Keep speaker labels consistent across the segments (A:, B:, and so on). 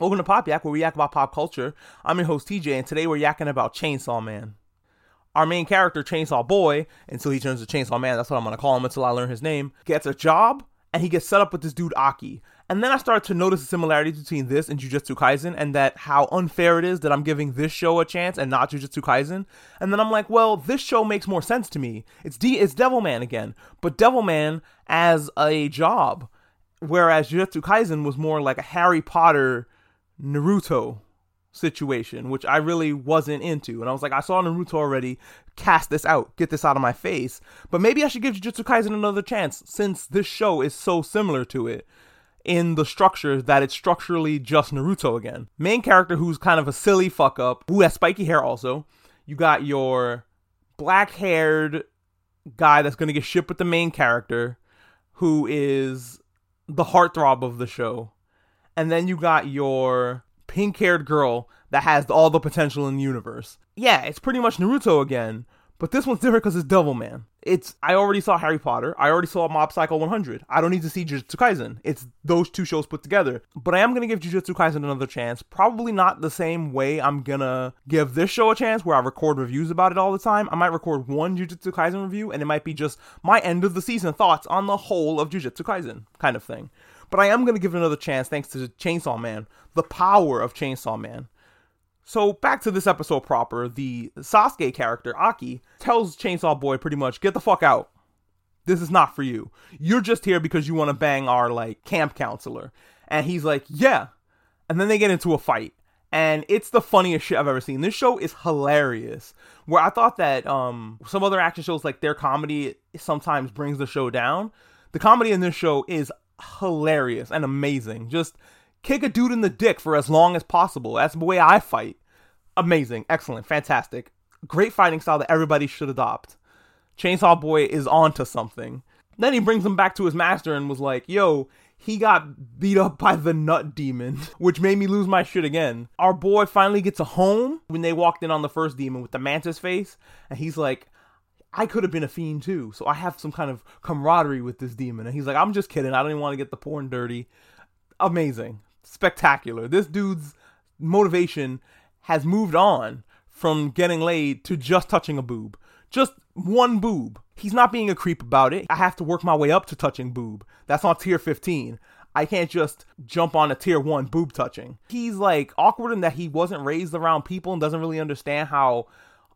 A: Welcome to Pop Yak, where we yak about pop culture. I'm your host TJ, and today we're yakking about Chainsaw Man. Our main character, Chainsaw Boy, until he turns to Chainsaw Man, that's what I'm gonna call him until I learn his name, gets a job and he gets set up with this dude Aki. And then I started to notice the similarities between this and Jujutsu Kaisen and that how unfair it is that I'm giving this show a chance and not Jujutsu Kaisen. And then I'm like, well, this show makes more sense to me. It's D it's Devilman again, but Devilman as a job. Whereas Jujutsu Kaisen was more like a Harry Potter Naruto situation, which I really wasn't into. And I was like, I saw Naruto already. Cast this out. Get this out of my face. But maybe I should give Jujutsu Kaisen another chance since this show is so similar to it in the structure that it's structurally just Naruto again. Main character who's kind of a silly fuck up, who has spiky hair also. You got your black haired guy that's going to get shipped with the main character who is the heartthrob of the show. And then you got your pink haired girl that has all the potential in the universe. Yeah, it's pretty much Naruto again, but this one's different because it's Devilman. It's I already saw Harry Potter. I already saw Mob Psycho 100. I don't need to see Jujutsu Kaisen. It's those two shows put together. But I am gonna give Jujutsu Kaisen another chance. Probably not the same way I'm gonna give this show a chance, where I record reviews about it all the time. I might record one Jujutsu Kaisen review, and it might be just my end of the season thoughts on the whole of Jujutsu Kaisen kind of thing. But I am going to give it another chance thanks to Chainsaw Man, the power of Chainsaw Man. So back to this episode proper, the Sasuke character, Aki, tells Chainsaw Boy pretty much, get the fuck out. This is not for you. You're just here because you want to bang our like camp counselor. And he's like, yeah. And then they get into a fight. And it's the funniest shit I've ever seen. This show is hilarious. Where I thought that um some other action shows like their comedy sometimes brings the show down. The comedy in this show is hilarious and amazing. Just kick a dude in the dick for as long as possible. That's the way I fight. Amazing, excellent, fantastic. Great fighting style that everybody should adopt. Chainsaw Boy is onto something. Then he brings him back to his master and was like, yo, he got beat up by the nut demon, which made me lose my shit again. Our boy finally gets a home when they walked in on the first demon with the mantis face, and he's like, I could have been a fiend too. So I have some kind of camaraderie with this demon. And he's like, I'm just kidding. I don't even want to get the porn dirty. Amazing. Spectacular. This dude's motivation has moved on from getting laid to just touching a boob. Just one boob. He's not being a creep about it. I have to work my way up to touching boob. That's on tier 15. I can't just jump on a tier 1 boob touching. He's like awkward in that he wasn't raised around people and doesn't really understand how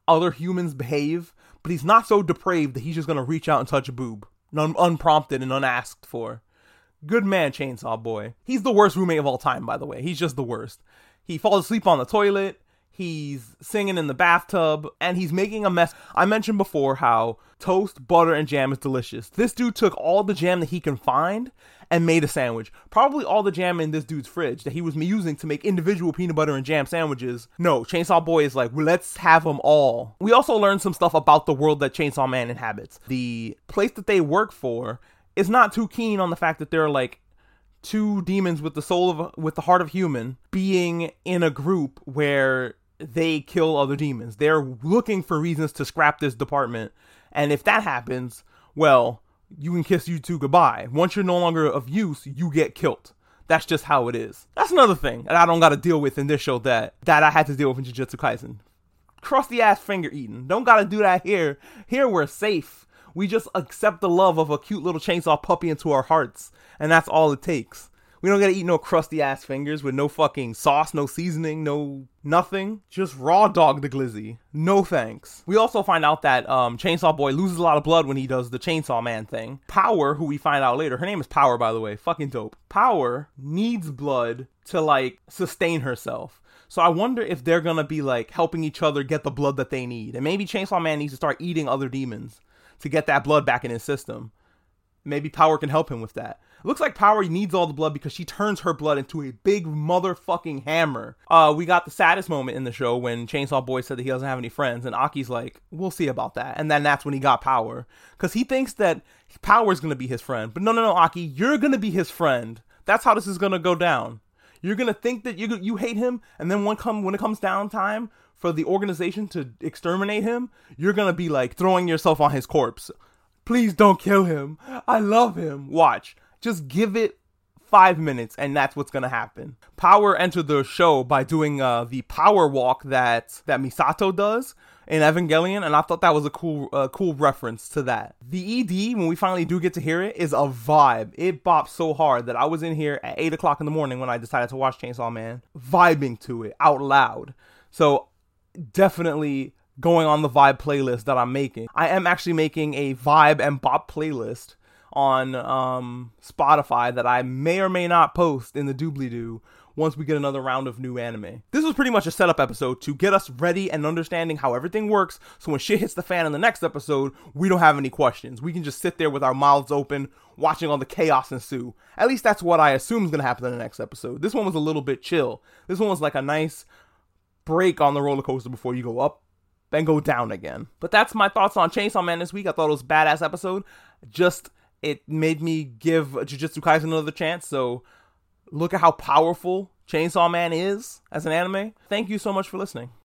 A: other humans behave but he's not so depraved that he's just gonna reach out and touch a boob, un- unprompted and unasked for. Good man, Chainsaw Boy. He's the worst roommate of all time, by the way. He's just the worst. He falls asleep on the toilet. He's singing in the bathtub and he's making a mess. I mentioned before how toast, butter, and jam is delicious. This dude took all the jam that he can find and made a sandwich. Probably all the jam in this dude's fridge that he was using to make individual peanut butter and jam sandwiches. No, Chainsaw Boy is like, well, let's have them all. We also learned some stuff about the world that Chainsaw Man inhabits. The place that they work for is not too keen on the fact that they're like two demons with the soul of with the heart of human being in a group where they kill other demons. They're looking for reasons to scrap this department. And if that happens, well, you can kiss you two goodbye. Once you're no longer of use, you get killed. That's just how it is. That's another thing that I don't got to deal with in this show that that I had to deal with in Jujutsu Kaisen. Crusty ass finger eating. Don't got to do that here. Here we're safe. We just accept the love of a cute little chainsaw puppy into our hearts, and that's all it takes. We don't gotta eat no crusty ass fingers with no fucking sauce, no seasoning, no nothing. Just raw dog the glizzy. No thanks. We also find out that um, Chainsaw Boy loses a lot of blood when he does the Chainsaw Man thing. Power, who we find out later, her name is Power by the way, fucking dope. Power needs blood to like sustain herself. So I wonder if they're gonna be like helping each other get the blood that they need. And maybe Chainsaw Man needs to start eating other demons to get that blood back in his system. Maybe Power can help him with that. It looks like Power needs all the blood because she turns her blood into a big motherfucking hammer. Uh, we got the saddest moment in the show when Chainsaw Boy said that he doesn't have any friends, and Aki's like, "We'll see about that." And then that's when he got Power because he thinks that Power's gonna be his friend. But no, no, no, Aki, you're gonna be his friend. That's how this is gonna go down. You're gonna think that you you hate him, and then when come when it comes down time for the organization to exterminate him, you're gonna be like throwing yourself on his corpse. Please don't kill him. I love him. Watch. Just give it five minutes, and that's what's gonna happen. Power entered the show by doing uh, the power walk that that Misato does in Evangelion, and I thought that was a cool, uh, cool reference to that. The ED, when we finally do get to hear it, is a vibe. It bops so hard that I was in here at eight o'clock in the morning when I decided to watch Chainsaw Man, vibing to it out loud. So definitely going on the vibe playlist that I'm making. I am actually making a vibe and bop playlist on um, Spotify that I may or may not post in the doobly doo once we get another round of new anime. This was pretty much a setup episode to get us ready and understanding how everything works so when shit hits the fan in the next episode, we don't have any questions. We can just sit there with our mouths open, watching all the chaos ensue. At least that's what I assume is going to happen in the next episode. This one was a little bit chill. This one was like a nice break on the roller coaster before you go up then go down again. But that's my thoughts on Chainsaw Man this week. I thought it was a badass episode. Just it made me give Jujutsu Kaisen another chance. So look at how powerful Chainsaw Man is as an anime. Thank you so much for listening.